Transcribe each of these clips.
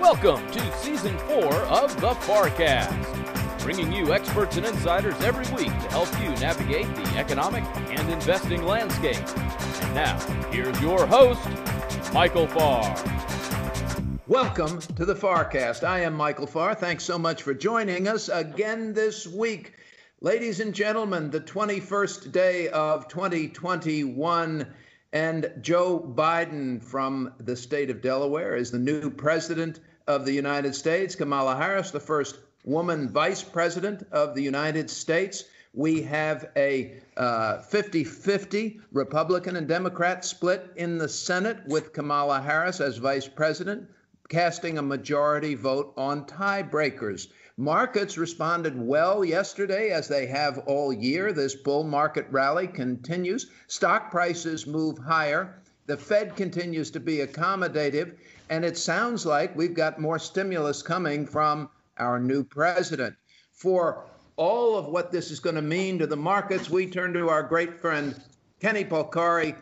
Welcome to season four of the FarrCast, bringing you experts and insiders every week to help you navigate the economic and investing landscape. And now, here's your host, Michael Farr. Welcome to the FarrCast. I am Michael Farr. Thanks so much for joining us again this week. Ladies and gentlemen, the 21st day of 2021 and Joe Biden from the state of Delaware is the new president of the United States. Kamala Harris, the first woman vice president of the United States. We have a 50 uh, 50 Republican and Democrat split in the Senate with Kamala Harris as vice president, casting a majority vote on tiebreakers. Markets responded well yesterday, as they have all year. This bull market rally continues. Stock prices move higher. The Fed continues to be accommodative. And it sounds like we've got more stimulus coming from our new president. For all of what this is going to mean to the markets, we turn to our great friend, Kenny Polcari,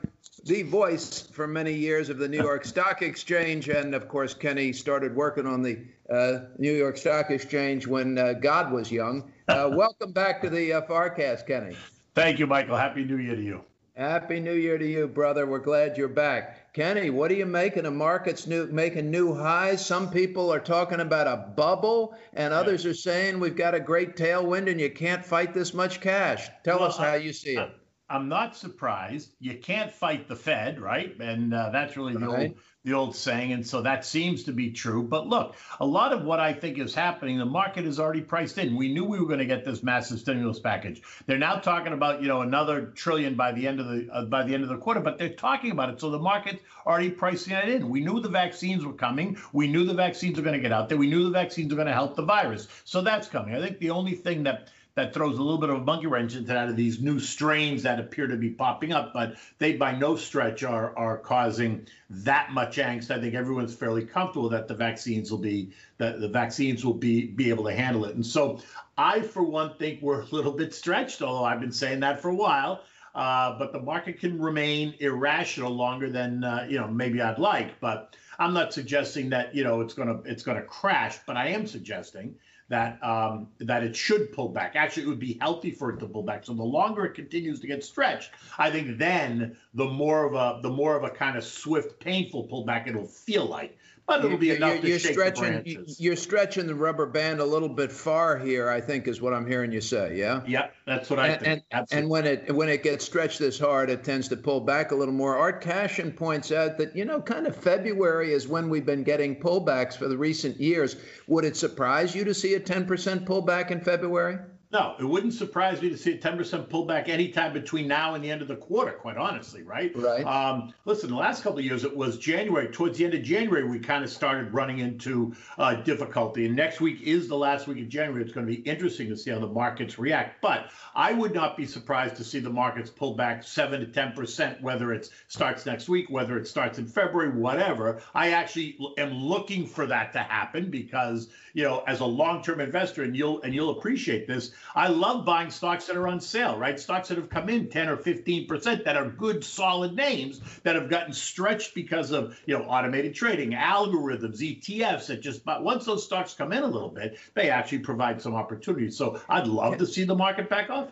the voice for many years of the New York Stock Exchange. And of course, Kenny started working on the uh, New York Stock Exchange when uh, God was young. Uh, welcome back to the uh, FarrCast, Kenny. Thank you, Michael. Happy New Year to you. Happy New Year to you, brother. We're glad you're back. Kenny, what are you making? The market's new, making new highs. Some people are talking about a bubble, and others are saying we've got a great tailwind and you can't fight this much cash. Tell well, us how you see it. I'm not surprised. You can't fight the Fed, right? And uh, that's really the right. old the old saying, and so that seems to be true. But look, a lot of what I think is happening, the market is already priced in. We knew we were going to get this massive stimulus package. They're now talking about you know another trillion by the end of the uh, by the end of the quarter, but they're talking about it, so the market's already pricing it in. We knew the vaccines were coming. We knew the vaccines were going to get out there. We knew the vaccines were going to help the virus, so that's coming. I think the only thing that that throws a little bit of a monkey wrench into that of these new strains that appear to be popping up, but they by no stretch are are causing that much angst. I think everyone's fairly comfortable that the vaccines will be that the vaccines will be be able to handle it. And so I, for one, think we're a little bit stretched, although I've been saying that for a while. Uh, but the market can remain irrational longer than uh, you know maybe I'd like. But I'm not suggesting that you know it's gonna it's gonna crash. But I am suggesting that um, that it should pull back. Actually, it would be healthy for it to pull back. So the longer it continues to get stretched, I think then the more of a the more of a kind of swift, painful pullback it'll feel like but it'll be enough you're, to shake stretching. You're stretching the rubber band a little bit far here, I think, is what I'm hearing you say. Yeah. Yeah, that's what I and, think. And, and, when it when it gets stretched this hard, it tends to pull back a little more. Art Cashin points out that you know, kind of February is when we've been getting pullbacks for the recent years. Would it surprise you to see a 10% pullback in February? No, it wouldn't surprise me to see a 10% pullback anytime between now and the end of the quarter, quite honestly, right? Right. Um, listen, the last couple of years, it was January. Towards the end of January, we kind of started running into uh, difficulty. And next week is the last week of January. It's going to be interesting to see how the markets react. But I would not be surprised to see the markets pull back 7 to 10%, whether it starts next week, whether it starts in February, whatever. I actually am looking for that to happen because, you know, as a long-term investor, and you'll and you'll appreciate this, I love buying stocks that are on sale, right? Stocks that have come in 10 or 15% that are good, solid names that have gotten stretched because of, you know, automated trading, algorithms, ETFs that just, but once those stocks come in a little bit, they actually provide some opportunities. So I'd love to see the market back off.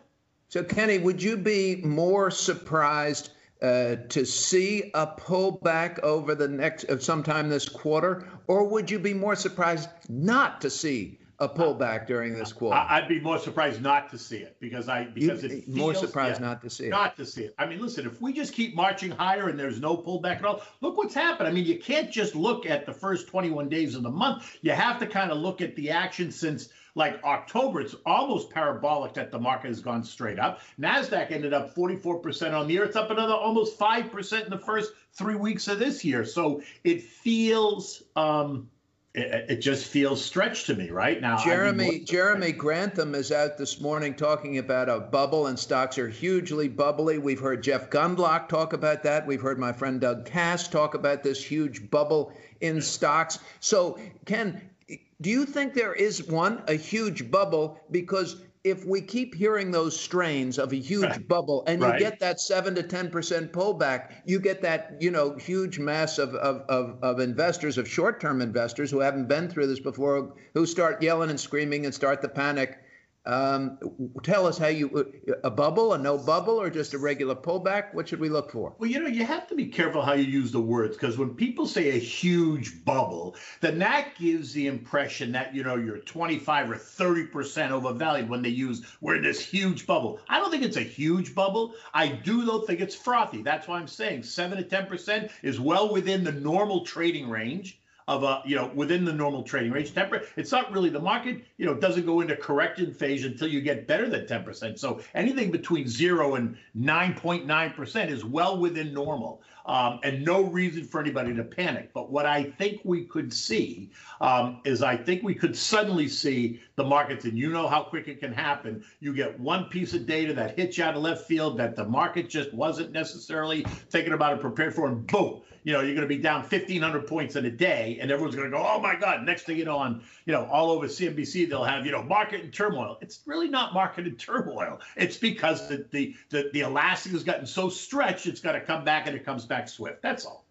So, Kenny, would you be more surprised? Uh, to see a pullback over the next uh, sometime this quarter, or would you be more surprised not to see a pullback during this quarter. I'd be more surprised not to see it because I because you, it feels, more surprised not to see it. Not to see it. I mean, listen, if we just keep marching higher and there's no pullback at all, look what's happened. I mean, you can't just look at the first 21 days of the month. You have to kind of look at the action since like October. It's almost parabolic that the market has gone straight up. Nasdaq ended up 44% on the year. It's up another almost 5% in the first three weeks of this year. So it feels um, it, it, just feels stretched to me right now. Jeremy Jeremy Grantham is out this morning talking about a bubble and stocks are hugely bubbly. We've heard Jeff Gundlach talk about that. We've heard my friend Doug Kass talk about this huge bubble in stocks. So Ken, do you think there is one a huge bubble because if we keep hearing those strains of a huge bubble and right. you get that 7 to 10% pullback you get that you know huge mass of, of, of, of investors of short-term investors who haven't been through this before who start yelling and screaming and start the panic um, tell us how you a bubble, a no bubble, or just a regular pullback? What should we look for? Well, you know, you have to be careful how you use the words because when people say a huge bubble, then that gives the impression that you know you're 25 or 30 percent overvalued when they use we're in this huge bubble. I don't think it's a huge bubble. I do though think it's frothy. That's why I'm saying seven to 10 percent is well within the normal trading range of a you know within the normal trading range. Temper, it's not really the market. You know, it doesn't go into correction phase until you get better than 10%. So anything between zero and 9.9% is well within normal, um, and no reason for anybody to panic. But what I think we could see um, is I think we could suddenly see the markets, and you know how quick it can happen. You get one piece of data that hits you out of left field that the market just wasn't necessarily thinking about and prepared for, and boom you know, you're going to be down 1,500 points in a day, and everyone's going to go, oh my God. Next thing you know, on, you know, all over CNBC, they'll have, you know, market in turmoil. It's really not market in turmoil. It's because the, the, the, the elastic has gotten so stretched, it's got to come back and it comes back swift. That's all.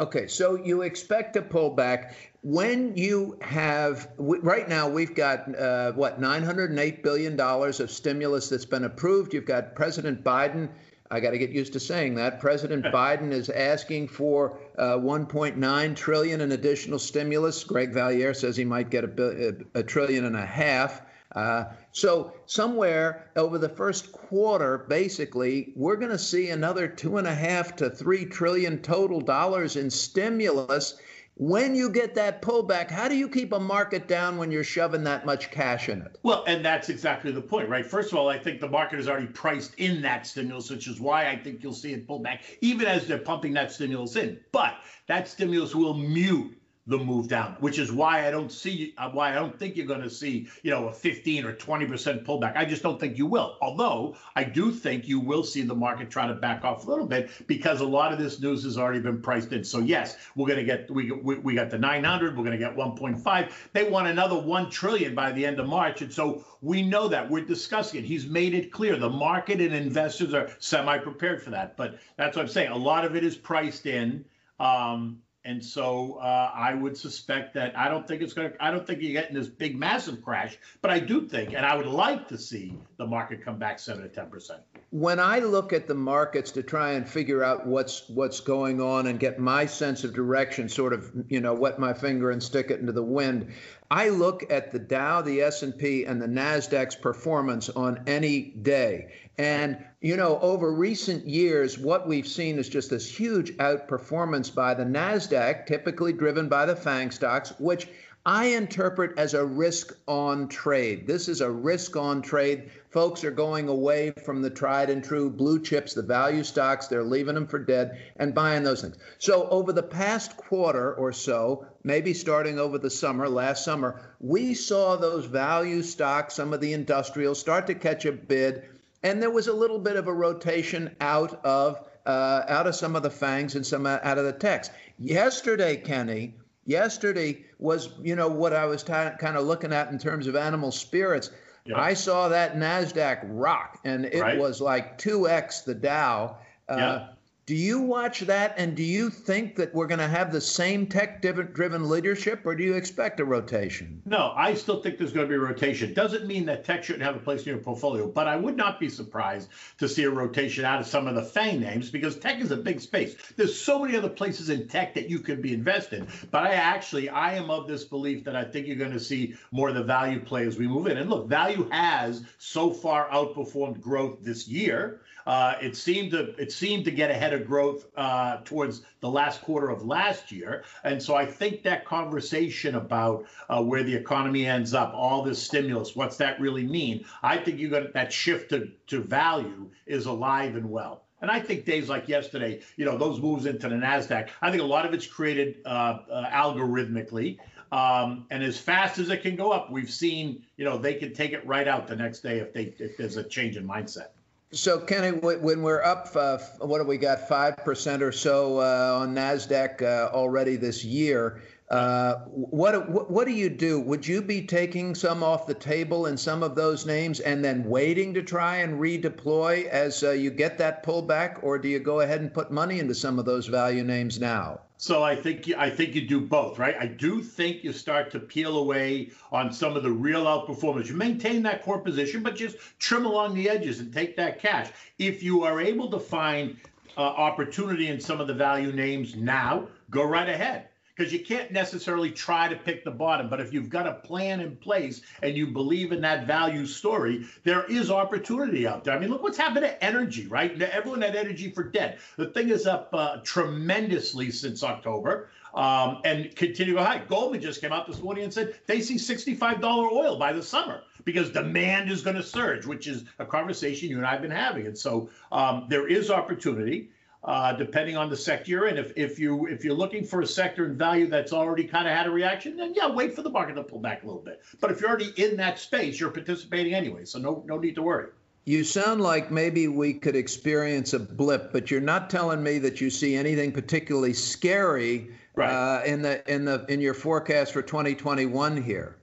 Okay, so you expect a pullback when you have right now we've got uh, what 908 billion dollars of stimulus that's been approved. You've got President Biden I got to get used to saying that. President Biden is asking for uh, 1.9 trillion in additional stimulus. Greg Valliere says he might get a, a, a trillion and a half. Uh, so somewhere over the first quarter, basically, we're going to see another two and a half to three trillion total dollars in stimulus when you get that pullback, how do you keep a market down when you're shoving that much cash in it? Well, and that's exactly the point, right? First of all, I think the market is already priced in that stimulus, which is why I think you'll see it pull back, even as they're pumping that stimulus in. But that stimulus will mute the move down, which is why I don't see uh, why I don't think you're going to see you know a 15 or 20 percent pullback. I just don't think you will. Although I do think you will see the market try to back off a little bit because a lot of this news has already been priced in. So yes, we're going to get we, we we got the 900, we're going to get 1.5. They want another 1 trillion by the end of March, and so we know that we're discussing it. He's made it clear the market and investors are semi prepared for that. But that's what I'm saying. A lot of it is priced in. Um, and so uh, I would suspect that I don't think it's going to, I don't think you're getting this big massive crash, but I do think, and I would like to see the market come back seven to 10%. When I look at the markets to try and figure out what's what's going on and get my sense of direction, sort of, you know, wet my finger and stick it into the wind, I look at the Dow, the S&P, and the Nasdaq's performance on any day. And you know, over recent years, what we've seen is just this huge outperformance by the Nasdaq, typically driven by the FANG stocks, which I interpret as a risk on trade. This is a risk on trade. Folks are going away from the tried and true blue chips, the value stocks, they're leaving them for dead and buying those things. So, over the past quarter or so, maybe starting over the summer, last summer, we saw those value stocks, some of the industrials, start to catch a bid. And there was a little bit of a rotation out of uh, out of some of the fangs and some out of the text. Yesterday, Kenny, yesterday was you know what I was t- kind of looking at in terms of animal spirits. Yep. I saw that Nasdaq rock, and it right. was like two x the Dow. Uh, yep. Do you watch that, and do you think that we're going to have the same tech-driven leadership, or do you expect a rotation? No, I still think there's going to be a rotation. Doesn't mean that tech shouldn't have a place in your portfolio, but I would not be surprised to see a rotation out of some of the FANG names because tech is a big space. There's so many other places in tech that you could be invested. But I actually, I am of this belief that I think you're going to see more of the value play as we move in. And look, value has so far outperformed growth this year. Uh, it seemed to it seemed to get ahead of growth uh, towards the last quarter of last year, and so I think that conversation about uh, where the economy ends up, all this stimulus, what's that really mean? I think you got that shift to, to value is alive and well. And I think days like yesterday, you know, those moves into the Nasdaq, I think a lot of it's created uh, uh, algorithmically. Um, and as fast as it can go up, we've seen, you know, they can take it right out the next day if they if there's a change in mindset. So, Kenny, when we're up, uh, what have we got, 5% or so uh, on NASDAQ uh, already this year, Uh, what, what, do you do? Would you be taking some off the table in some of those names and then waiting to try and redeploy as uh, you get that pullback, or do you go ahead and put money into some of those value names now? So I think you, I think you do both, right? I do think you start to peel away on some of the real outperformers. You maintain that core position, but just trim along the edges and take that cash. If you are able to find uh, opportunity in some of the value names now, go right ahead because you can't necessarily try to pick the bottom. But if you've got a plan in place and you believe in that value story, there is opportunity out there. I mean, look what's happened to energy, right? Everyone had energy for debt. The thing is up uh, tremendously since October. Um, and continue to go high. Goldman just came out this morning and said they see $65 oil by the summer because demand is going to surge, which is a conversation you and I have been having. And so um, there is opportunity uh, depending on the sector you're in. If, if you if you're looking for a sector and value that's already kind of had a reaction, then yeah, wait for the market to pull back a little bit. But if you're already in that space, you're participating anyway, so no no need to worry. You sound like maybe we could experience a blip, but you're not telling me that you see anything particularly scary right. uh, in the in the in your forecast for 2021 here.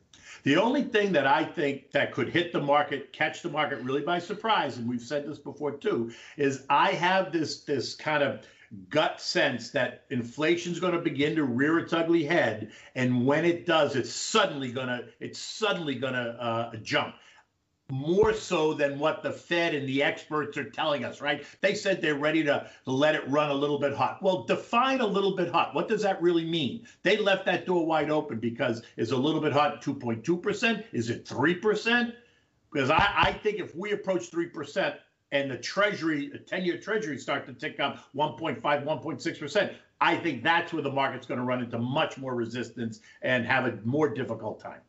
The only thing that I think that could hit the market, catch the market really by surprise, and we've said this before too, is I have this this kind of gut sense that inflation's going to begin to rear its ugly head and when it does it's suddenly going to it's suddenly going to uh, jump more so than what the Fed and the experts are telling us, right? They said they're ready to, let it run a little bit hot. Well, define a little bit hot. What does that really mean? They left that door wide open because is a little bit hot 2.2%? Is it 3%? Because I, I think if we approach 3%, and the treasury, the 10 year treasury start to tick up 1.5, 1.6%, I think that's where the market's going to run into much more resistance and have a more difficult time.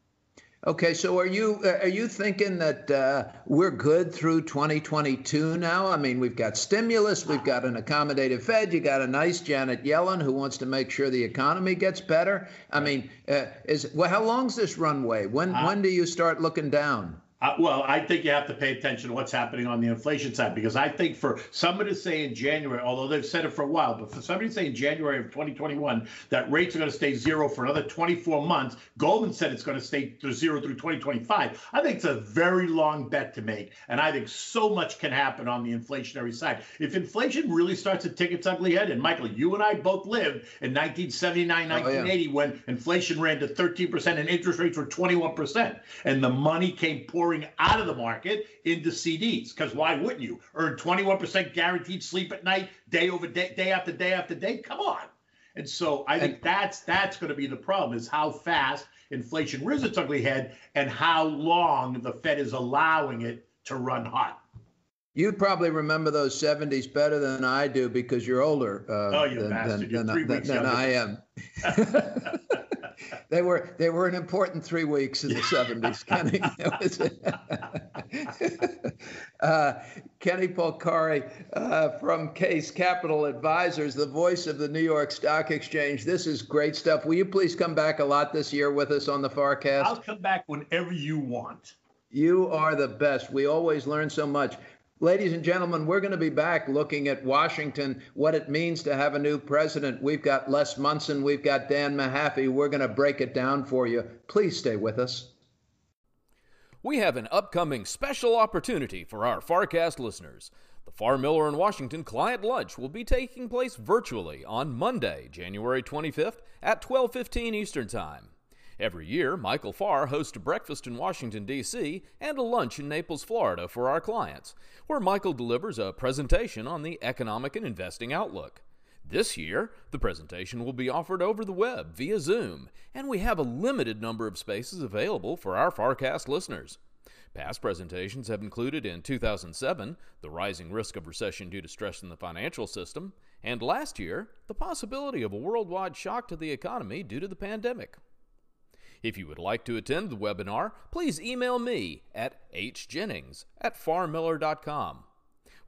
Okay, so are you uh, are you thinking that uh, we're good through 2022 now? I mean, we've got stimulus, we've got an accommodative Fed, you got a nice Janet Yellen who wants to make sure the economy gets better. I mean, uh, is well, how long's this runway? When uh, when do you start looking down? Uh, well, I think you have to pay attention to what's happening on the inflation side because I think for somebody to say in January, although they've said it for a while, but for somebody to say in January of 2021 that rates are going to stay zero for another 24 months, Goldman said it's going to stay to zero through 2025. I think it's a very long bet to make, and I think so much can happen on the inflationary side. If inflation really starts to tick its ugly head, and Michael, you and I both lived in 1979, 1980 oh, yeah. when inflation ran to 13% and interest rates were 21%, and the money came pouring out of the market into CDs. Because why wouldn't you earn 21% guaranteed sleep at night, day over day, day after day after day? Come on. And so I think that's that's going to be the problem: is how fast inflation rears its ugly head, and how long the Fed is allowing it to run hot. You probably remember those 70s better than I do because you're older uh, oh, you. Than, than, than, than I am. they were they were an important three weeks in the seventies. Kenny, uh, Kenny Polcari uh, from Kace Capital Advisors, the voice of the New York Stock Exchange. This is great stuff. Will you please come back a lot this year with us on the FarrCast? I'll come back whenever you want. You are the best. We always learn so much. Ladies and gentlemen, we're going to be back looking at Washington, what it means to have a new president. We've got Les Munson, we've got Dan Mahaffee. We're going to break it down for you. Please stay with us. We have an upcoming special opportunity for our FarrCast listeners. The Farr Miller in Washington client lunch will be taking place virtually on Monday, January 25th at 12:15 Eastern Time. Every year, Michael Farr hosts a breakfast in Washington, D.C., and a lunch in Naples, Florida for our clients, where Michael delivers a presentation on the economic and investing outlook. This year, the presentation will be offered over the web via Zoom, and we have a limited number of spaces available for our FarrCast listeners. Past presentations have included in 2007 the rising risk of recession due to stress in the financial system, and last year the possibility of a worldwide shock to the economy due to the pandemic. If you would like to attend the webinar, please email me at hjennings at farrmiller.com.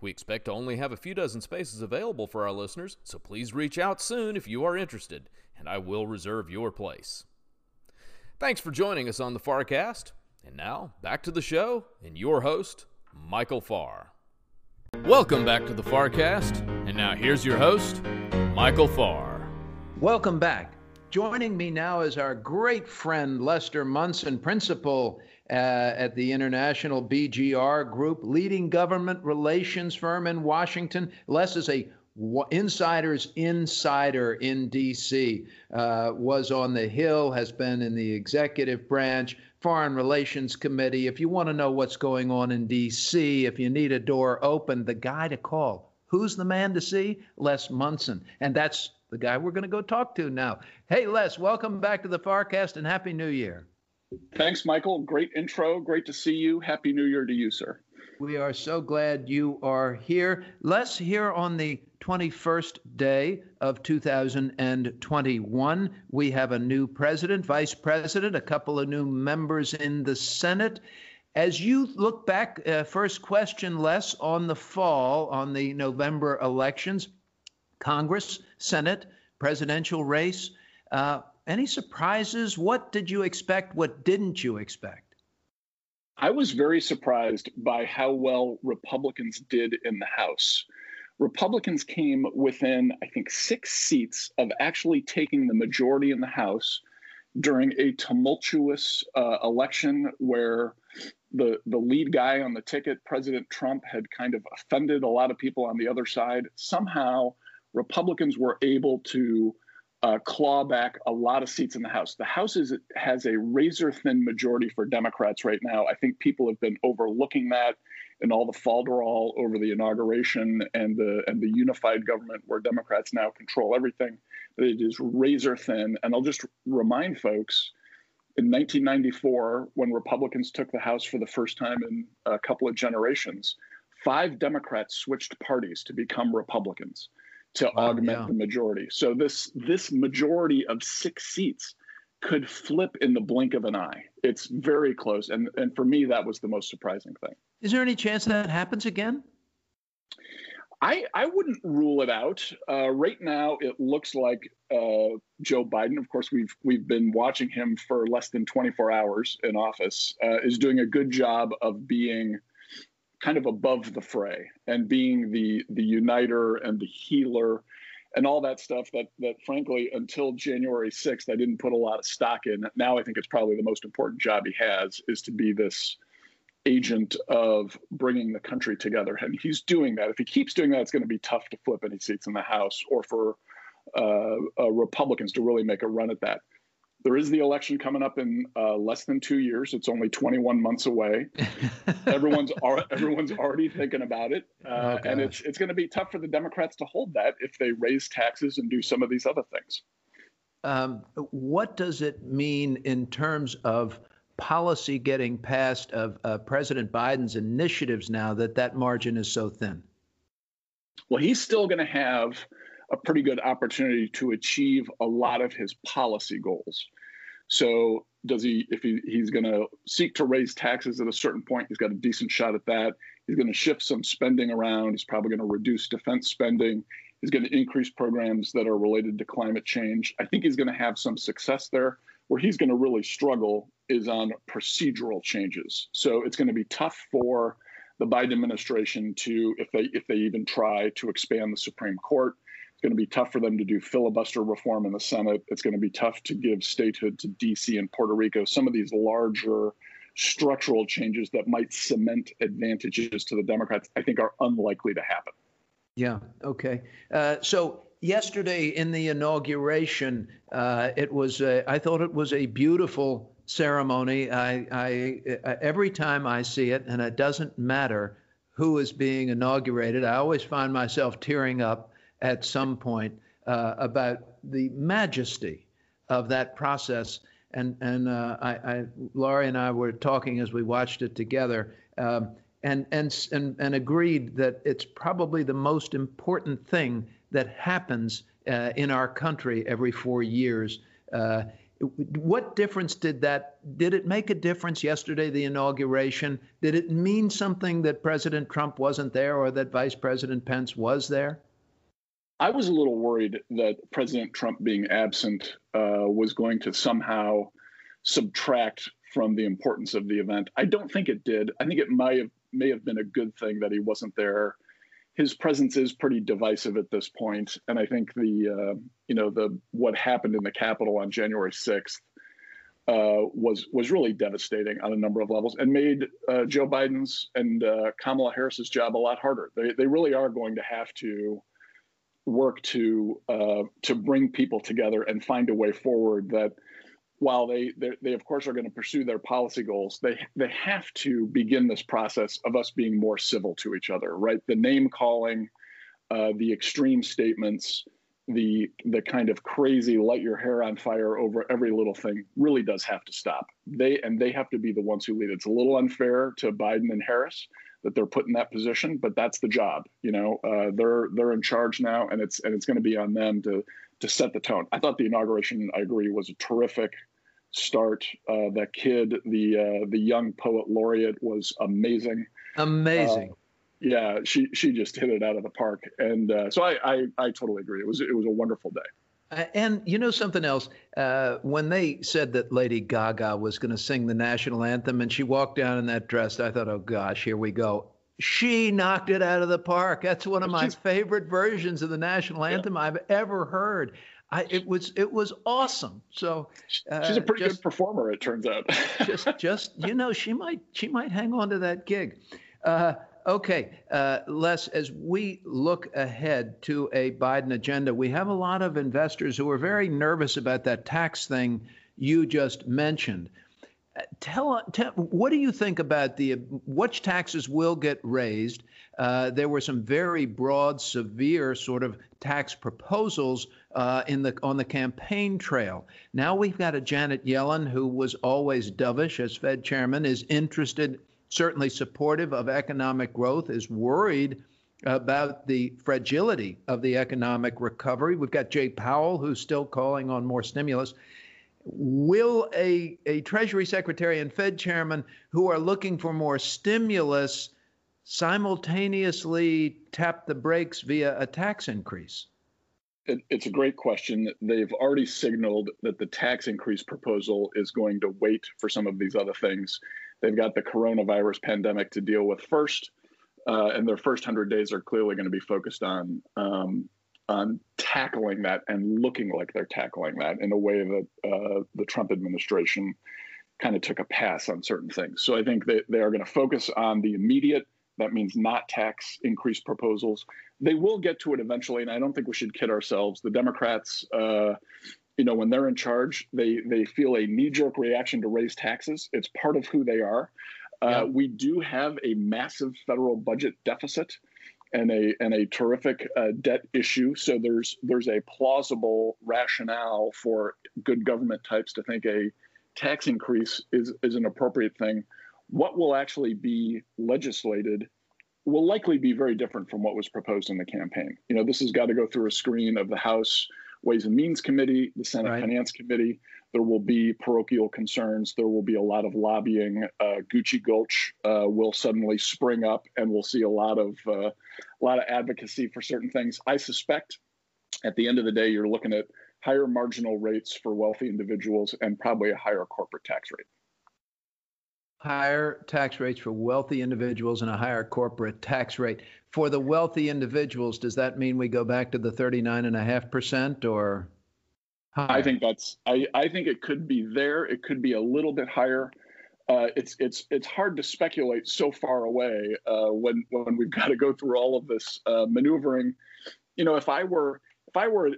We expect to only have a few dozen spaces available for our listeners, so please reach out soon if you are interested, and I will reserve your place. Thanks for joining us on the FarrCast. And now, back to the show and your host, Michael Farr. Welcome back to the FarrCast, and now here's your host, Michael Farr. Welcome back. Joining me now is our great friend Lester Munson, principal uh, at the International BGR Group, leading government relations firm in Washington. Les is a insider's insider in D.C. Uh, was on the Hill, has been in the executive branch, Foreign Relations Committee. If you want to know what's going on in D.C., if you need a door open, the guy to call. Who's the man to see? Les Munson. And that's the guy we're going to go talk to now. Hey, Les, welcome back to the FarrCast and Happy New Year. Thanks, Michael. Great intro. Great to see you. Happy New Year to you, sir. We are so glad you are here. Les, here on the 21st day of 2021, we have a new president, vice president, a couple of new members in the Senate. As you look back, uh, first question, Les, on the fall, on the November elections, Congress, Senate, presidential race, uh, any surprises? What did you expect? What didn't you expect? I was very surprised by how well Republicans did in the House. Republicans came within, I think, six seats of actually taking the majority in the House during a tumultuous uh, election where the the lead guy on the ticket, President Trump, had kind of offended a lot of people on the other side. Somehow, Republicans were able to uh, claw back a lot of seats in the House. The House is, has a razor thin majority for Democrats right now. I think people have been overlooking that in all the falderall over the inauguration and the and the unified government where Democrats now control everything. It is razor thin. And I'll just remind folks. In 1994, when Republicans took the House for the first time in a couple of generations, five Democrats switched parties to become Republicans to wow, augment yeah. the majority. So this this majority of six seats could flip in the blink of an eye. It's very close, and and for me that was the most surprising thing. Is there any chance that happens again? I, I wouldn't rule it out. Uh, right now, it looks like uh, Joe Biden. Of course, we've we've been watching him for less than 24 hours in office. Uh, is doing a good job of being kind of above the fray and being the the uniter and the healer and all that stuff that that frankly until January 6th I didn't put a lot of stock in. Now I think it's probably the most important job he has is to be this agent of bringing the country together and he's doing that. If he keeps doing that it's going to be tough to flip any seats in the house or for uh, uh, Republicans to really make a run at that. There is the election coming up in uh, less than two years. It's only 21 months away. everyone's everyone's already thinking about it, uh, oh, and it's it's going to be tough for the Democrats to hold that if they raise taxes and do some of these other things. Um, what does it mean in terms of policy getting passed of uh, President Biden's initiatives now that that margin is so thin? Well, he's still going to have a pretty good opportunity to achieve a lot of his policy goals. So does he if he, he's going to seek to raise taxes at a certain point, he's got a decent shot at that. He's going to shift some spending around. He's probably going to reduce defense spending. He's going to increase programs that are related to climate change. I think he's going to have some success there. Where he's going to really struggle is on procedural changes. So it's going to be tough for the Biden administration to, if they if they even try to expand the Supreme Court, it's going to be tough for them to do filibuster reform in the Senate. It's going to be tough to give statehood to D.C. and Puerto Rico. Some of these larger structural changes that might cement advantages to the Democrats, I think, are unlikely to happen. Yeah. Okay. Uh, so yesterday in the inauguration, uh, it was a, I thought it was a beautiful ceremony. I, I every time I see it, and it doesn't matter who is being inaugurated, I always find myself tearing up at some point uh, about the majesty of that process. And, and uh, I, I, Laurie and I were talking as we watched it together um, and, and, and, and agreed that it's probably the most important thing that happens uh, in our country every four years. Uh, what difference did that did it make a difference yesterday the inauguration did it mean something that president trump wasn't there or that vice president pence was there I was a little worried that President Trump being absent uh, was going to somehow subtract from the importance of the event. I don't think it did. I think it might have may have been a good thing that he wasn't there. his presence is pretty divisive at this point, and I think the uh, you know the what happened in the Capitol on January sixth uh, was was really devastating on a number of levels and made uh, Joe Biden's and uh, Kamala Harris's job a lot harder. They they really are going to have to work to uh, to bring people together and find a way forward that while they, they, of course are going to pursue their policy goals, they they have to begin this process of us being more civil to each other, right? The name calling, uh, the extreme statements, the the kind of crazy light your hair on fire over every little thing really does have to stop. They and they have to be the ones who lead. It's a little unfair to Biden and Harris that they're put in that position, but that's the job. You know, uh, they're they're in charge now, and it's and it's going to be on them to to set the tone. I thought the inauguration, I agree, was a terrific start. Uh, that kid, the uh, the young poet laureate, was amazing. Amazing. Uh, yeah, she she just hit it out of the park, and uh, so I, I I totally agree. It was it was a wonderful day. Uh, and you know something else? Uh, when they said that Lady Gaga was going to sing the national anthem and she walked down in that dress, I thought, oh gosh, here we go. She knocked it out of the park. That's one of my favorite versions of the national anthem yeah. I've ever heard. I, it was it was awesome. So uh, she's a pretty just, good performer, it turns out. just just you know, she might she might hang on to that gig. Uh, Okay, uh, Les, as we look ahead to a Biden agenda, we have a lot of investors who are very nervous about that tax thing you just mentioned. Uh, tell, tell what do you think about the which taxes will get raised? Uh, there were some very broad, severe sort of tax proposals uh, in the on the campaign trail. Now we've got a Janet Yellen who was always dovish as Fed chairman, is interested certainly supportive of economic growth, is worried about the fragility of the economic recovery. We've got Jay Powell, who's still calling on more stimulus. Will a, a Treasury Secretary and Fed Chairman who are looking for more stimulus simultaneously tap the brakes via a tax increase? It, it's a great question. They've already signaled that the tax increase proposal is going to wait for some of these other things. They've got the coronavirus pandemic to deal with first, uh, and their first hundred days are clearly going to be focused on um, on tackling that and looking like they're tackling that in a way that uh, the Trump administration kind of took a pass on certain things. So I think that they are going to focus on the immediate. That means not tax increase proposals. They will get to it eventually, and I don't think we should kid ourselves. The Democrats, uh, you know, when they're in charge, they they feel a knee jerk reaction to raise taxes. It's part of who they are. Uh, yeah. we do have a massive federal budget deficit and a and a terrific uh, debt issue. So there's there's a plausible rationale for good government types to think a tax increase is is an appropriate thing. What will actually be legislated will likely be very different from what was proposed in the campaign. You know, this has got to go through a screen of the House Ways and Means Committee, the Senate right. Finance Committee. There will be parochial concerns. There will be a lot of lobbying. Uh, Gucci Gulch uh, will suddenly spring up, and we'll see a lot of uh, a lot of advocacy for certain things. I suspect, at the end of the day, you're looking at higher marginal rates for wealthy individuals and probably a higher corporate tax rate higher tax rates for wealthy individuals and a higher corporate tax rate. For the wealthy individuals, does that mean we go back to the 39.5% or higher? I think that's I, I think it could be there. It could be a little bit higher. Uh, it's it's it's hard to speculate so far away uh, when when we've got to go through all of this uh, maneuvering. You know, if I were if I were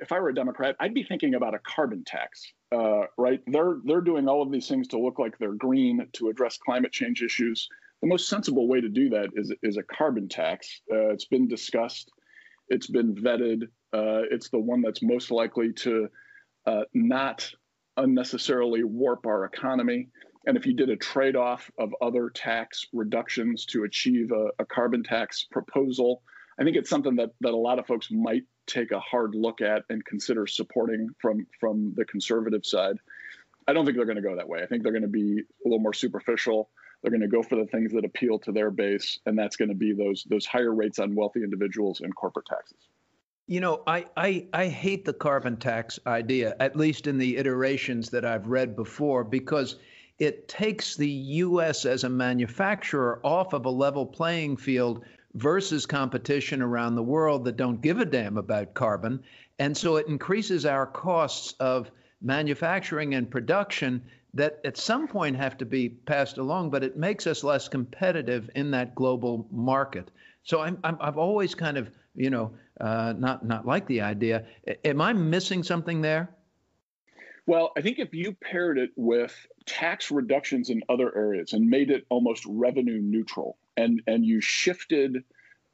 if I were a Democrat, I'd be thinking about a carbon tax uh, right? They're they're doing all of these things to look like they're green to address climate change issues. The most sensible way to do that is is a carbon tax. Uh, it's been discussed, it's been vetted. Uh, it's the one that's most likely to uh, not unnecessarily warp our economy. And if you did a trade off of other tax reductions to achieve a, a carbon tax proposal, I think it's something that that a lot of folks might take a hard look at and consider supporting from from the conservative side. I don't think they're going to go that way. I think they're going to be a little more superficial. They're going to go for the things that appeal to their base, and that's going to be those those higher rates on wealthy individuals and corporate taxes. You know, I, I, I hate the carbon tax idea, at least in the iterations that I've read before, because it takes the U.S. as a manufacturer off of a level playing field versus competition around the world that don't give a damn about carbon. And so it increases our costs of manufacturing and production that at some point have to be passed along, but it makes us less competitive in that global market. So I'm, i have always kind of, you know, uh, not not like the idea. Am I missing something there? Well, I think if you paired it with tax reductions in other areas and made it almost revenue neutral, and and you shifted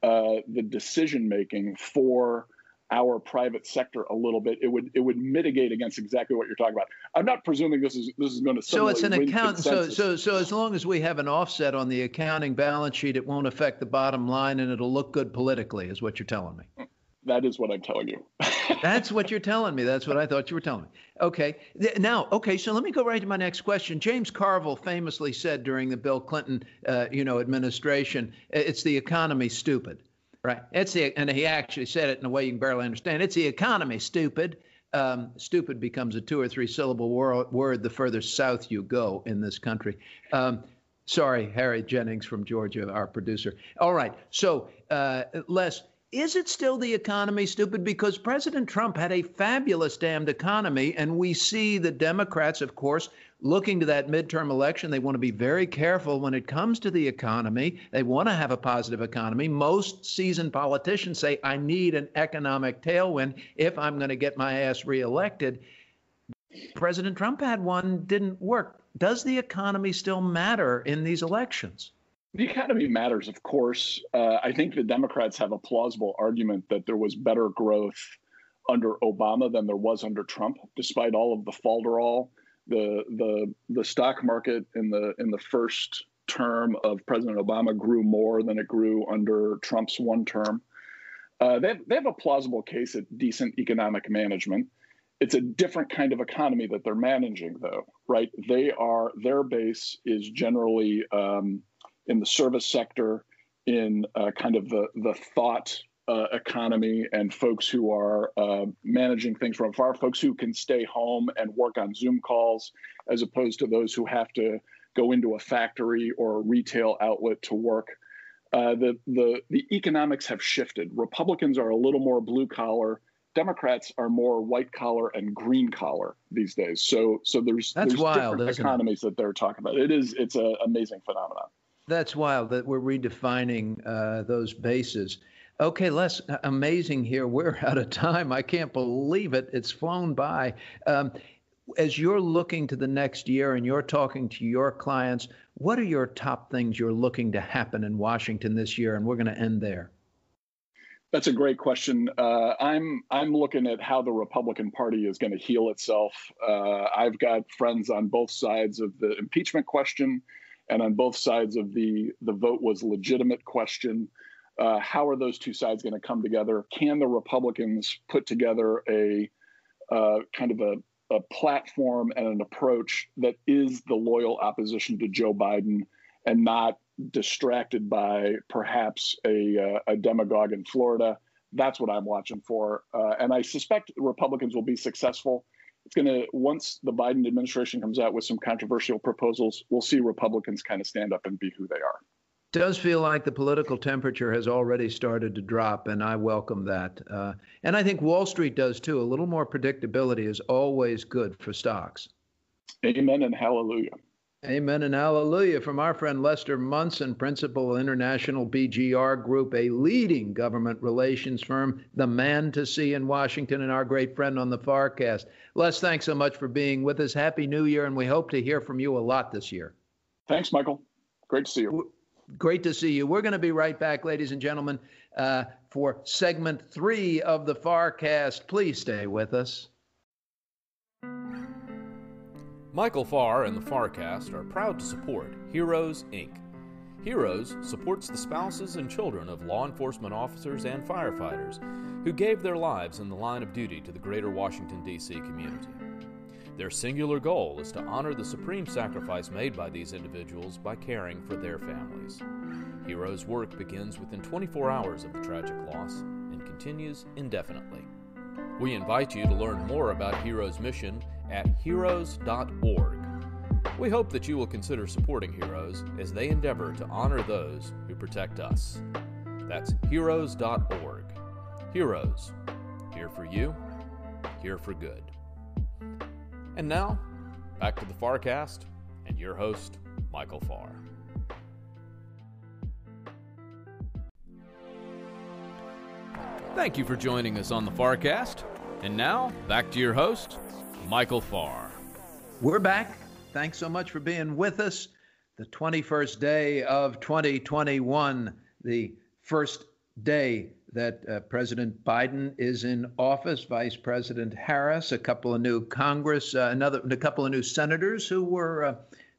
uh, the decision making for our private sector a little bit, it would it would mitigate against exactly what you're talking about. I'm not presuming this is this is going to. So it's an account. So so so as long as we have an offset on the accounting balance sheet, it won't affect the bottom line, and it'll look good politically, is what you're telling me. That is what I'm telling you. That's what you're telling me. That's what I thought you were telling me. Okay. Now, okay. So let me go right to my next question. James Carville famously said during the Bill Clinton, uh, you know, administration, it's the economy, stupid. Right. It's the, and he actually said it in a way you can barely understand. It's the economy, stupid. Um, stupid becomes a two or three syllable wor- word the further south you go in this country. Um, sorry, Harry Jennings from Georgia, our producer. All right. So, uh, Les, is it still the economy, stupid? Because President Trump had a fabulous damned economy, and we see the Democrats, of course, looking to that midterm election. They want to be very careful when it comes to the economy. They want to have a positive economy. Most seasoned politicians say, I need an economic tailwind if I'm going to get my ass reelected. President Trump had one, didn't work. Does the economy still matter in these elections? The economy matters, of course. Uh, I think the Democrats have a plausible argument that there was better growth under Obama than there was under Trump, despite all of the falderall. The the the stock market in the in the first term of President Obama grew more than it grew under Trump's one term. Uh, they, have, they have a plausible case at decent economic management. It's a different kind of economy that they're managing, though, right? They are their base is generally um, in the service sector, in uh, kind of the the thought uh, economy, and folks who are uh, managing things from afar, folks who can stay home and work on Zoom calls, as opposed to those who have to go into a factory or a retail outlet to work. Uh, the the the economics have shifted. Republicans are a little more blue collar. Democrats are more white collar and green collar these days. So so there's That's there's wild, different economies it? that they're talking about. It is it's an amazing phenomenon. That's wild that we're redefining uh, those bases. Okay, Les, amazing here. We're out of time. I can't believe it. It's flown by. Um, as you're looking to the next year and you're talking to your clients, what are your top things you're looking to happen in Washington this year? And we're going to end there. That's a great question. Uh, I'm I'm looking at how the Republican Party is going to heal itself. Uh, I've got friends on both sides of the impeachment question and on both sides of the the vote was legitimate question. Uh, how are those two sides going to come together? Can the Republicans put together a uh, kind of a, a, platform and an approach that is the loyal opposition to Joe Biden and not distracted by perhaps a, uh, a demagogue in Florida? That's what I'm watching for. Uh, and I suspect Republicans will be successful it's going to once the Biden administration comes out with some controversial proposals, we'll see Republicans kind of stand up and be who they are. Does feel like the political temperature has already started to drop, and I welcome that. Uh, and I think Wall Street does too. A little more predictability is always good for stocks. Amen and hallelujah. Amen and hallelujah from our friend Lester Munson, principal International BGR Group, a leading government relations firm, the man to see in Washington, and our great friend on the FarrCast. Les, thanks so much for being with us. Happy New Year, and we hope to hear from you a lot this year. Thanks, Michael. Great to see you. Great to see you. We're going to be right back, ladies and gentlemen, uh, for segment three of the FarrCast. Please stay with us. Michael Farr and the Farcast are proud to support Heroes, Inc. Heroes supports the spouses and children of law enforcement officers and firefighters who gave their lives in the line of duty to the greater Washington, D.C. community. Their singular goal is to honor the supreme sacrifice made by these individuals by caring for their families. Heroes' work begins within 24 hours of the tragic loss and continues indefinitely. We invite you to learn more about Heroes' mission at heroes.org. We hope that you will consider supporting Heroes as they endeavor to honor those who protect us. That's heroes.org. Heroes, here for you, here for good. And now, back to the FarrCast and your host, Michael Farr. Thank you for joining us on the FarrCast. And now, back to your host, Michael Farr. We're back. Thanks so much for being with us. The 21st day of 2021, the first day that uh, President Biden is in office, Vice President Harris, a couple of new Congress, uh, another, a couple of new senators who were uh,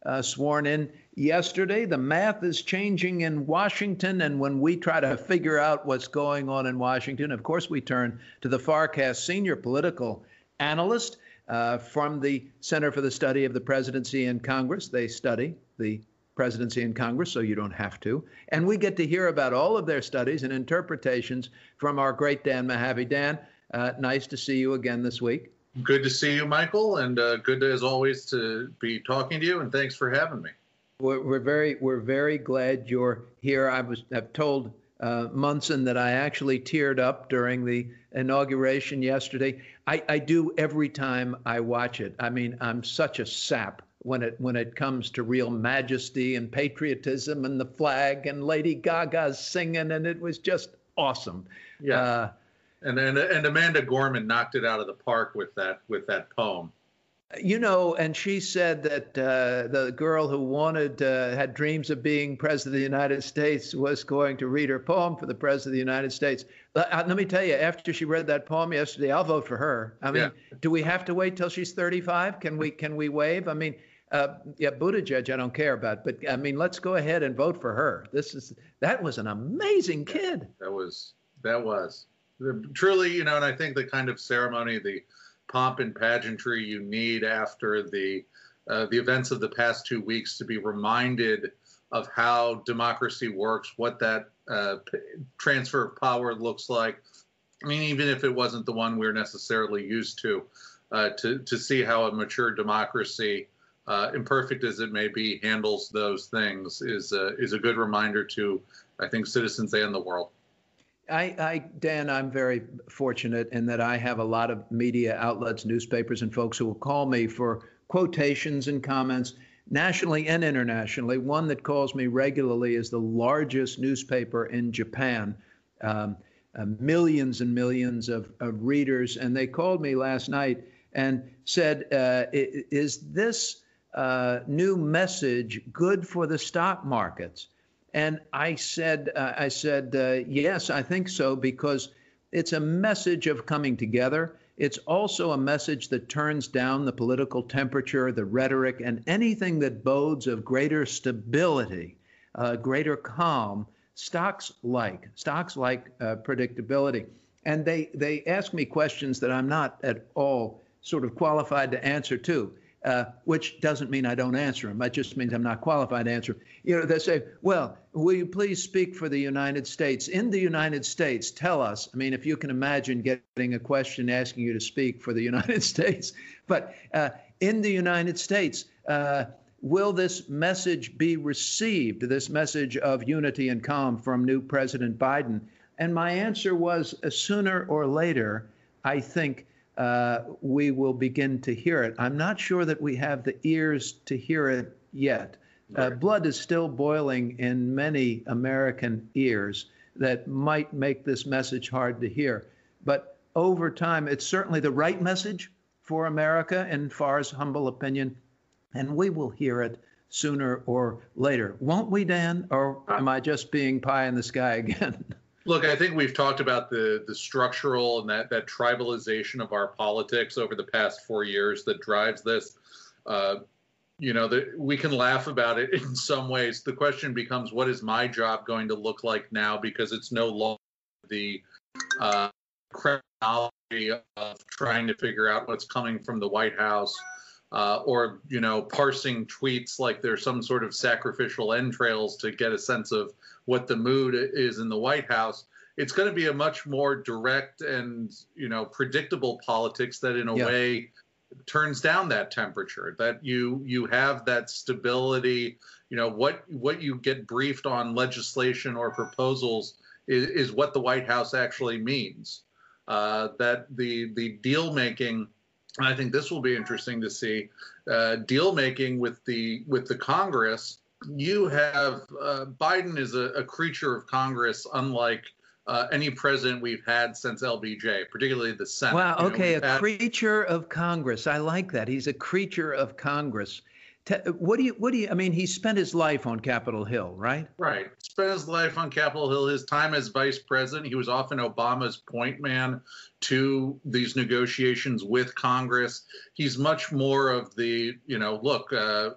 uh sworn in yesterday. The math is changing in Washington, and when we try to figure out what's going on in Washington, of course, we turn to the FarrCast senior political analyst uh, from the Center for the Study of the Presidency and Congress. They study the presidency and Congress, so you don't have to. And we get to hear about all of their studies and interpretations from our great Dan Mahaffee. Dan, uh, nice to see you again this week. Good to see you, Michael, and uh, good as always to be talking to you. And thanks for having me. We're, we're very we're very glad you're here. I was I've told uh, Munson that I actually teared up during the inauguration yesterday. I, I do every time I watch it. I mean, I'm such a sap when it when it comes to real majesty and patriotism and the flag and Lady Gaga's singing and it was just awesome. Yeah. Uh, and, and and Amanda Gorman knocked it out of the park with that with that poem. You know, and she said that uh, the girl who wanted, uh, had dreams of being president of the United States was going to read her poem for the president of the United States. Let, uh, let me tell you, after she read that poem yesterday, I'll vote for her. I mean, yeah. do we have to wait till she's 35? Can we can we waive? I mean, uh, yeah, Buttigieg, I don't care about, but I mean, let's go ahead and vote for her. This is that was an amazing kid. That was that was truly, you know, and I think the kind of ceremony, the pomp and pageantry you need after the uh, the events of the past two weeks to be reminded of how democracy works, what that uh, transfer of power looks like. I mean, even if it wasn't the one we're necessarily used to, uh, to to see how a mature democracy, uh, imperfect as it may be, handles those things is is a good reminder to, I think, citizens and the world. I, I, Dan, I'm very fortunate in that I have a lot of media outlets, newspapers, and folks who will call me for quotations and comments nationally and internationally. One that calls me regularly is the largest newspaper in Japan. Um, uh, millions and millions of, of, readers. And they called me last night and said, uh, Is this uh, new message good for the stock markets? And I said, uh, I said, uh, yes, I think so, because it's a message of coming together. It's also a message that turns down the political temperature, the rhetoric, and anything that bodes of greater stability, uh, greater calm. Stocks like stocks like uh, predictability, and they they ask me questions that I'm not at all sort of qualified to answer to uh, which doesn't mean I don't answer them. That just means I'm not qualified to answer them. You know, they say, well, will you please speak for the United States? In the United States, tell us. I mean, if you can imagine getting a question asking you to speak for the United States, but uh, in the United States, uh, will this message be received, this message of unity and calm from new President Biden? And my answer was uh, sooner or later, I think uh, we will begin to hear it. I'm not sure that we have the ears to hear it yet. Uh, blood is still boiling in many American ears that might make this message hard to hear. But over time, it's certainly the right message for America, in Farr's humble opinion, and we will hear it sooner or later. Won't we, Dan? Or am I just being pie in the sky again? Look, I think we've talked about the the structural and that that tribalization of our politics over the past four years that drives this. Uh, you know, that we can laugh about it in some ways. The question becomes, what is my job going to look like now? Because it's no longer the uh, chronology of trying to figure out what's coming from the White House. Uh, or you know parsing tweets like there's some sort of sacrificial entrails to get a sense of what the mood is in the White House. It's going to be a much more direct and you know predictable politics that, in a yeah. way, turns down that temperature. That you you have that stability. You know what what you get briefed on legislation or proposals is, is what the White House actually means. Uh, that the the deal making, I think this will be interesting to see. Uh, deal making with the with the Congress. You have uh, Biden is a, a, creature of Congress, unlike uh, any president we've had since LBJ, particularly the Senate. Wow. Okay, a had... creature of Congress. I like that. He's a creature of Congress. What do you? What do you? I mean, he spent his life on Capitol Hill, right? Right. Spent his life on Capitol Hill. His time as vice president, he was often Obama's point man to these negotiations with Congress. He's much more of the, you know, look. Uh,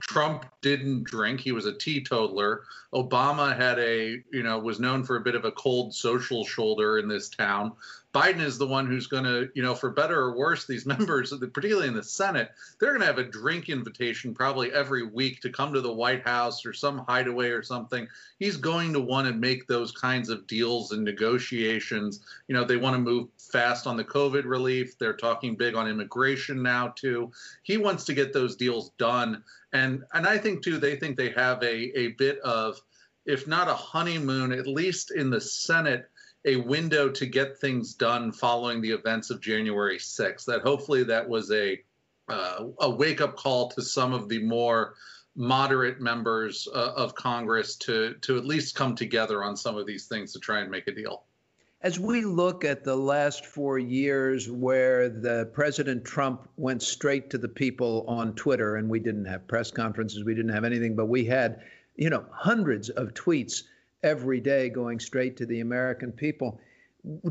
Trump didn't drink. He was a teetotaler. Obama had a, you know, was known for a bit of a cold social shoulder in this town. Biden is the one who's going to, you know, for better or worse, these members, particularly in the Senate, they're going to have a drink invitation probably every week to come to the White House or some hideaway or something. He's going to want to make those kinds of deals and negotiations. You know, they want to move fast on the COVID relief. They're talking big on immigration now too. He wants to get those deals done, and and I think too they think they have a a bit of, if not a honeymoon, at least in the Senate a window to get things done following the events of January 6th. That hopefully that was a uh, a wake up call to some of the more moderate members uh, of Congress to to at least come together on some of these things to try and make a deal. As we look at the last four years where the President Trump went straight to the people on Twitter, and we didn't have press conferences, we didn't have anything, but we had, you know, hundreds of tweets every day going straight to the American people.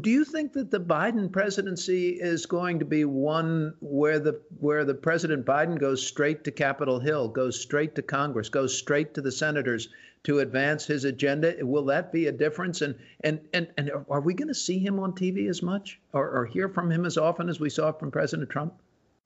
Do you think that the Biden presidency is going to be one where the where the President Biden goes straight to Capitol Hill, goes straight to Congress, goes straight to the senators to advance his agenda? Will that be a difference? And and and, and are we going to see him on TV as much or, or hear from him as often as we saw from President Trump?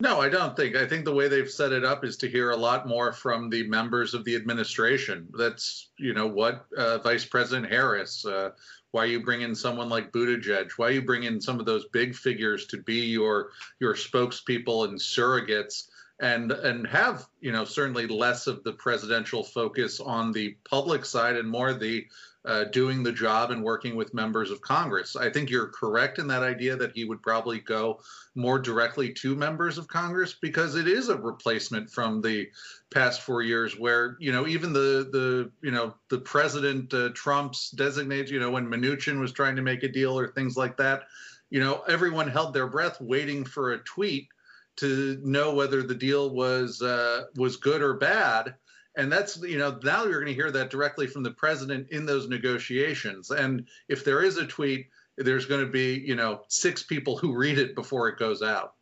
No, I don't think. I think the way they've set it up is to hear a lot more from the members of the administration. That's, you know, what uh, Vice President Harris, uh, why you bring in someone like Buttigieg, why you bring in some of those big figures to be your your spokespeople and surrogates and and have, you know, certainly less of the presidential focus on the public side and more the uh, doing the job and working with members of Congress. I think you're correct in that idea that he would probably go more directly to members of Congress because it is a replacement from the past four years where you know even the the you know the president uh, Trump's designates you know when Mnuchin was trying to make a deal or things like that you know everyone held their breath waiting for a tweet to know whether the deal was uh, was good or bad. And that's you know now you're going to hear that directly from the president in those negotiations. And if there is a tweet there's going to be you know six people who read it before it goes out.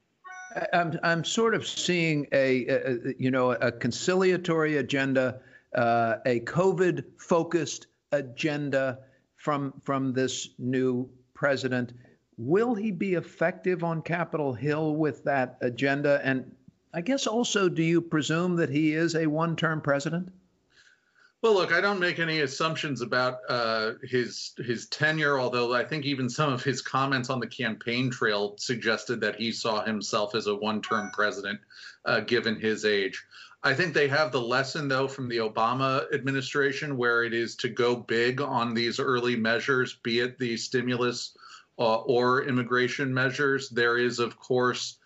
I'm, I'm sort of seeing a, a you know a conciliatory agenda uh, a covid focused agenda from from this new president will he be effective on capitol hill with that agenda and I guess also, do you presume that he is a one term president? Well, look, I don't make any assumptions about uh, his his tenure. Although I think even some of his comments on the campaign trail suggested that he saw himself as a one-term president, uh, given his age. I think they have the lesson though from the Obama administration, where it is to go big on these early measures, be it the stimulus uh, or immigration measures. There is, of course,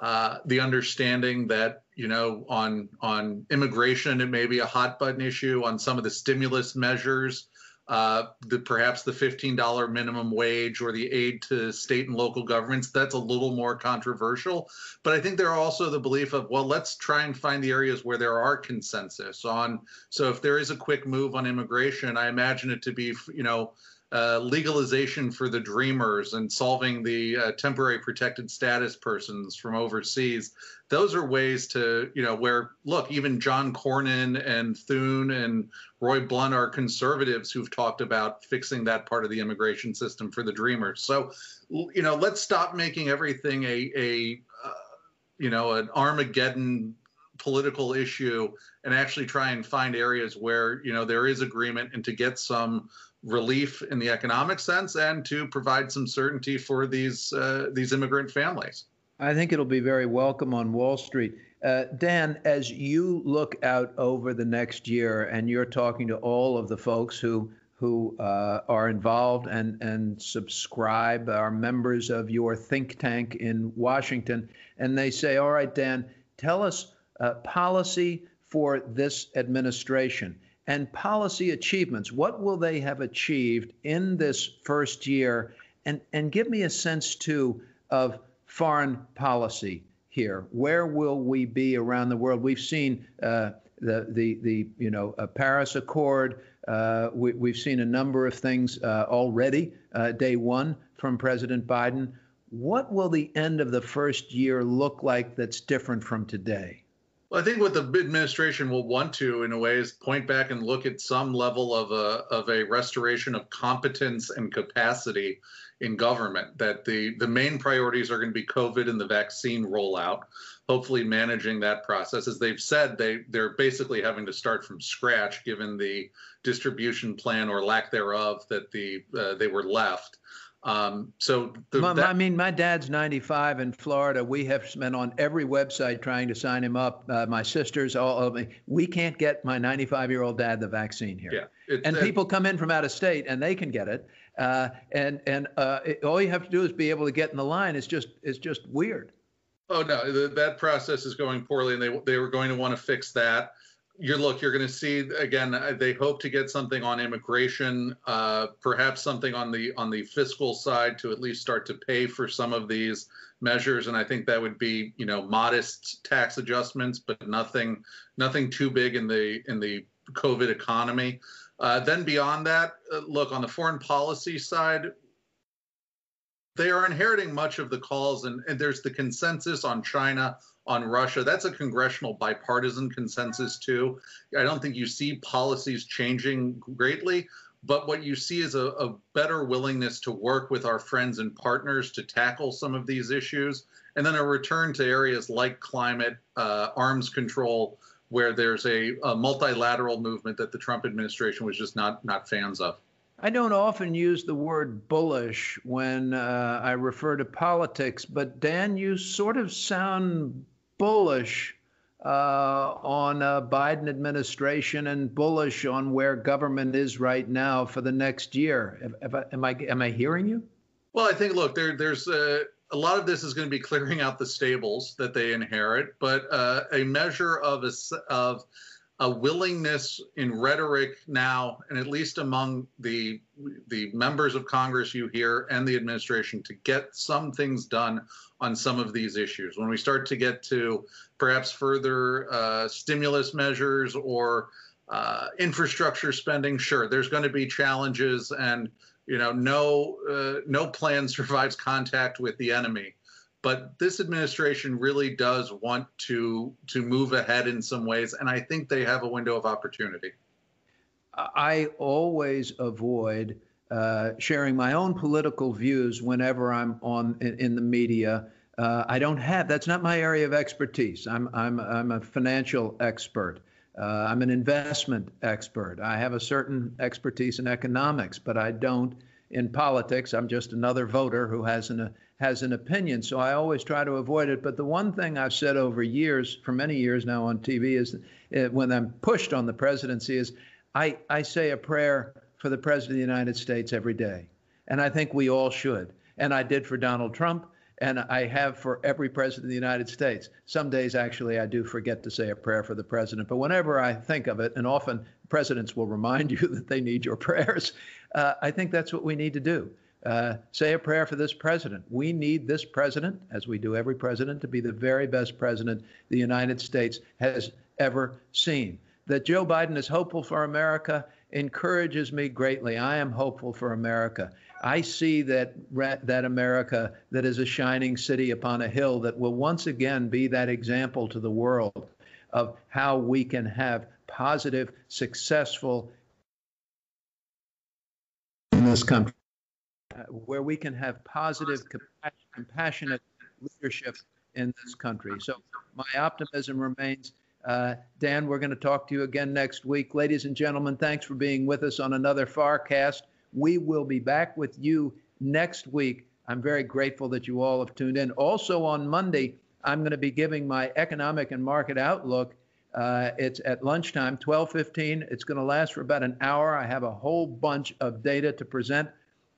uh, the understanding that you know on on immigration it may be a hot button issue on some of the stimulus measures uh, the perhaps the $15 minimum wage or the aid to state and local governments that's a little more controversial but i think there are also the belief of well let's try and find the areas where there are consensus on so if there is a quick move on immigration i imagine it to be you know uh, legalization for the dreamers and solving the uh, temporary protected status persons from overseas. Those are ways to, you know, where look, even John Cornyn and Thune and Roy Blunt are conservatives who've talked about fixing that part of the immigration system for the dreamers. So, you know, let's stop making everything a, a uh, you know, an Armageddon political issue and actually try and find areas where you know there is agreement and to get some relief in the economic sense and to provide some certainty for these uh, these immigrant families. I think it'll be very welcome on Wall Street. Uh, Dan, as you look out over the next year and you're talking to all of the folks who who uh, are involved and, and subscribe, are members of your think tank in Washington, and they say, All right, Dan, tell us uh, policy for this administration and policy achievements. What will they have achieved in this first year? And, and give me a sense, too, of foreign policy here. Where will we be around the world? We've seen uh, the, the, the you know, Paris Accord. Uh, we, have seen a number of things uh, already, uh, day one from President Biden. What will the end of the first year look like that's different from today? Well, I think what the administration will want to, in a way, is point back and look at some level of a of a restoration of competence and capacity in government. That the the main priorities are going to be COVID and the vaccine rollout. Hopefully, managing that process, as they've said, they they're basically having to start from scratch, given the distribution plan or lack thereof that the uh, they were left. Um, so the, my, that, I mean, my dad's 95 in Florida. We have been on every website trying to sign him up. Uh, my sisters, all of me. We can't get my 95 year old dad the vaccine here. Yeah, and people come in from out of state and they can get it. Uh, and and uh, it, all you have to do is be able to get in the line. It's just it's just weird. Oh no, the, that process is going poorly, and they they were going to want to fix that you look, you're going to see again. Uh, they hope to get something on immigration, uh, perhaps something on the on the fiscal side to at least start to pay for some of these measures. And I think that would be, you know, modest tax adjustments, but nothing nothing too big in the in the COVID economy. Uh, then beyond that, uh, look on the foreign policy side. They are inheriting much of the calls, and, and there's the consensus on China on Russia. That's a congressional bipartisan consensus, too. I don't think you see policies changing greatly, but what you see is a, a, better willingness to work with our friends and partners to tackle some of these issues, and then a return to areas like climate, uh, arms control, where there's a, a multilateral movement that the Trump administration was just not not fans of. I don't often use the word bullish when uh, I refer to politics, but Dan, you sort of sound bullish uh, on a Biden administration and bullish on where government is right now for the next year. am I am I hearing you? Well, I think look there there's a, a lot of this is going to be clearing out the stables that they inherit, but uh, a measure of a, of a willingness in rhetoric now, and at least among the the members of Congress you hear and the administration, to get some things done on some of these issues. When we start to get to perhaps further uh, stimulus measures or uh, infrastructure spending, sure, there's going to be challenges, and you know, no uh, no plan survives contact with the enemy but this administration really does want to to move ahead in some ways and i think they have a window of opportunity i always avoid uh, sharing my own political views whenever i'm on in, in the media. Uh, i don't have that's not my area of expertise. I'm i'm i'm a financial expert. Uh, i'm an investment expert. I have a certain expertise in economics but i don't in politics. I'm just another voter who has an has an opinion. So I always try to avoid it. But the one thing I've said over years, for many years now on TV, is uh, when I'm pushed on the presidency, is I, I say a prayer for the president of the United States every day. And I think we all should. And I did for Donald Trump. And I have for every president of the United States. Some days, actually, I do forget to say a prayer for the president. But whenever I think of it, and often presidents will remind you that they need your prayers, uh, I think that's what we need to do. Uh, say a prayer for this president. We need this president, as we do every president, to be the very best president the United States has ever seen. That Joe Biden is hopeful for America encourages me greatly. I am hopeful for America. I see that that America that is a shining city upon a hill that will once again be that example to the world of how we can have positive, successful in this country. Uh, where we can have positive, compassionate leadership in this country. So my optimism remains. Uh, Dan, we're going to talk to you again next week. Ladies and gentlemen, thanks for being with us on another FarrCast. We will be back with you next week. I'm very grateful that you all have tuned in. Also on Monday, I'm going to be giving my economic and market outlook Uh, it's at lunchtime, 12:15. It's going to last for about an hour. I have a whole bunch of data to present.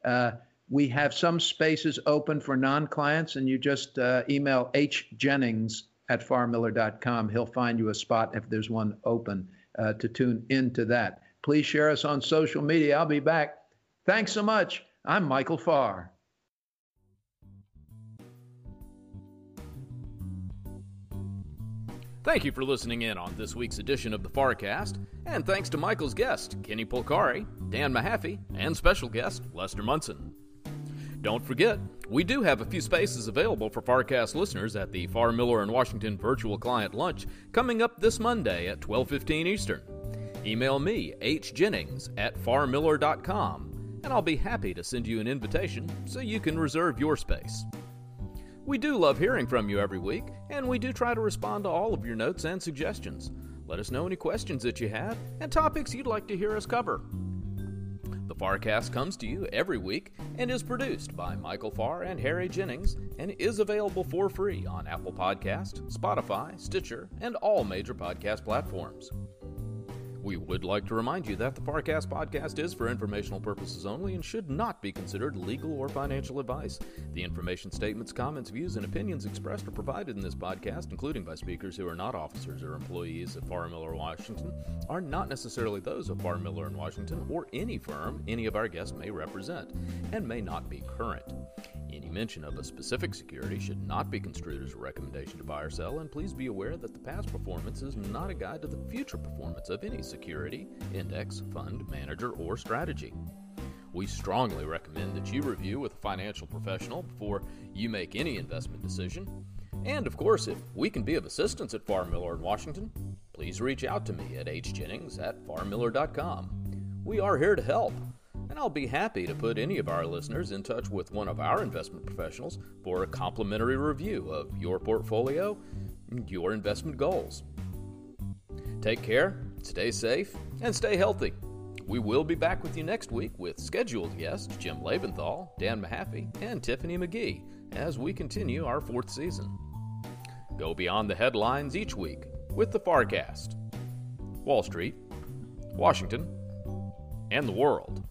Uh, we have some spaces open for non-clients, and you just uh, email H Jennings at farrmiller.com. He'll find you a spot if there's one open uh, to tune into that. Please share us on social media. I'll be back. Thanks so much. I'm Michael Farr. Thank you for listening in on this week's edition of the FarrCast, and thanks to Michael's guest, Kenny Polcari, Dan Mahaffee, and special guest, Lester Munson. Don't forget, we do have a few spaces available for FarrCast listeners at the Farr Miller and Washington Virtual Client Lunch coming up this Monday at 12:15 Eastern. Email me, hjennings at farrmiller.com, and I'll be happy to send you an invitation so you can reserve your space. We do love hearing from you every week, and we do try to respond to all of your notes and suggestions. Let us know any questions that you have and topics you'd like to hear us cover. FarrCast comes to you every week and is produced by Michael Farr and Harry Jennings and is available for free on Apple Podcast, Spotify, Stitcher, and all major podcast platforms. We would like to remind you that the FarrCast podcast is for informational purposes only and should not be considered legal or financial advice. The information statements, comments, views, and opinions expressed or provided in this podcast, including by speakers who are not officers or employees of Farr Miller Washington, are not necessarily those of Farr Miller and Washington or any firm any of our guests may represent, and may not be current. Any mention of a specific security should not be construed as a recommendation to buy or sell, and please be aware that the past performance is not a guide to the future performance of any security, index, fund, manager, or strategy. We strongly recommend that you review with a financial professional before you make any investment decision. And of course, if we can be of assistance at Farr Miller in Washington, please reach out to me at hjennings at farrmiller.com. We are here to help I'll be happy to put any of our listeners in touch with one of our investment professionals for a complimentary review of your portfolio and your investment goals. Take care, stay safe, and stay healthy. We will be back with you next week with scheduled guests Jim Lebenthal, Dan Mahaffee, and Tiffany McGee as we continue our fourth season. Go beyond the headlines each week with the FarrCast. Wall Street, Washington, and the world.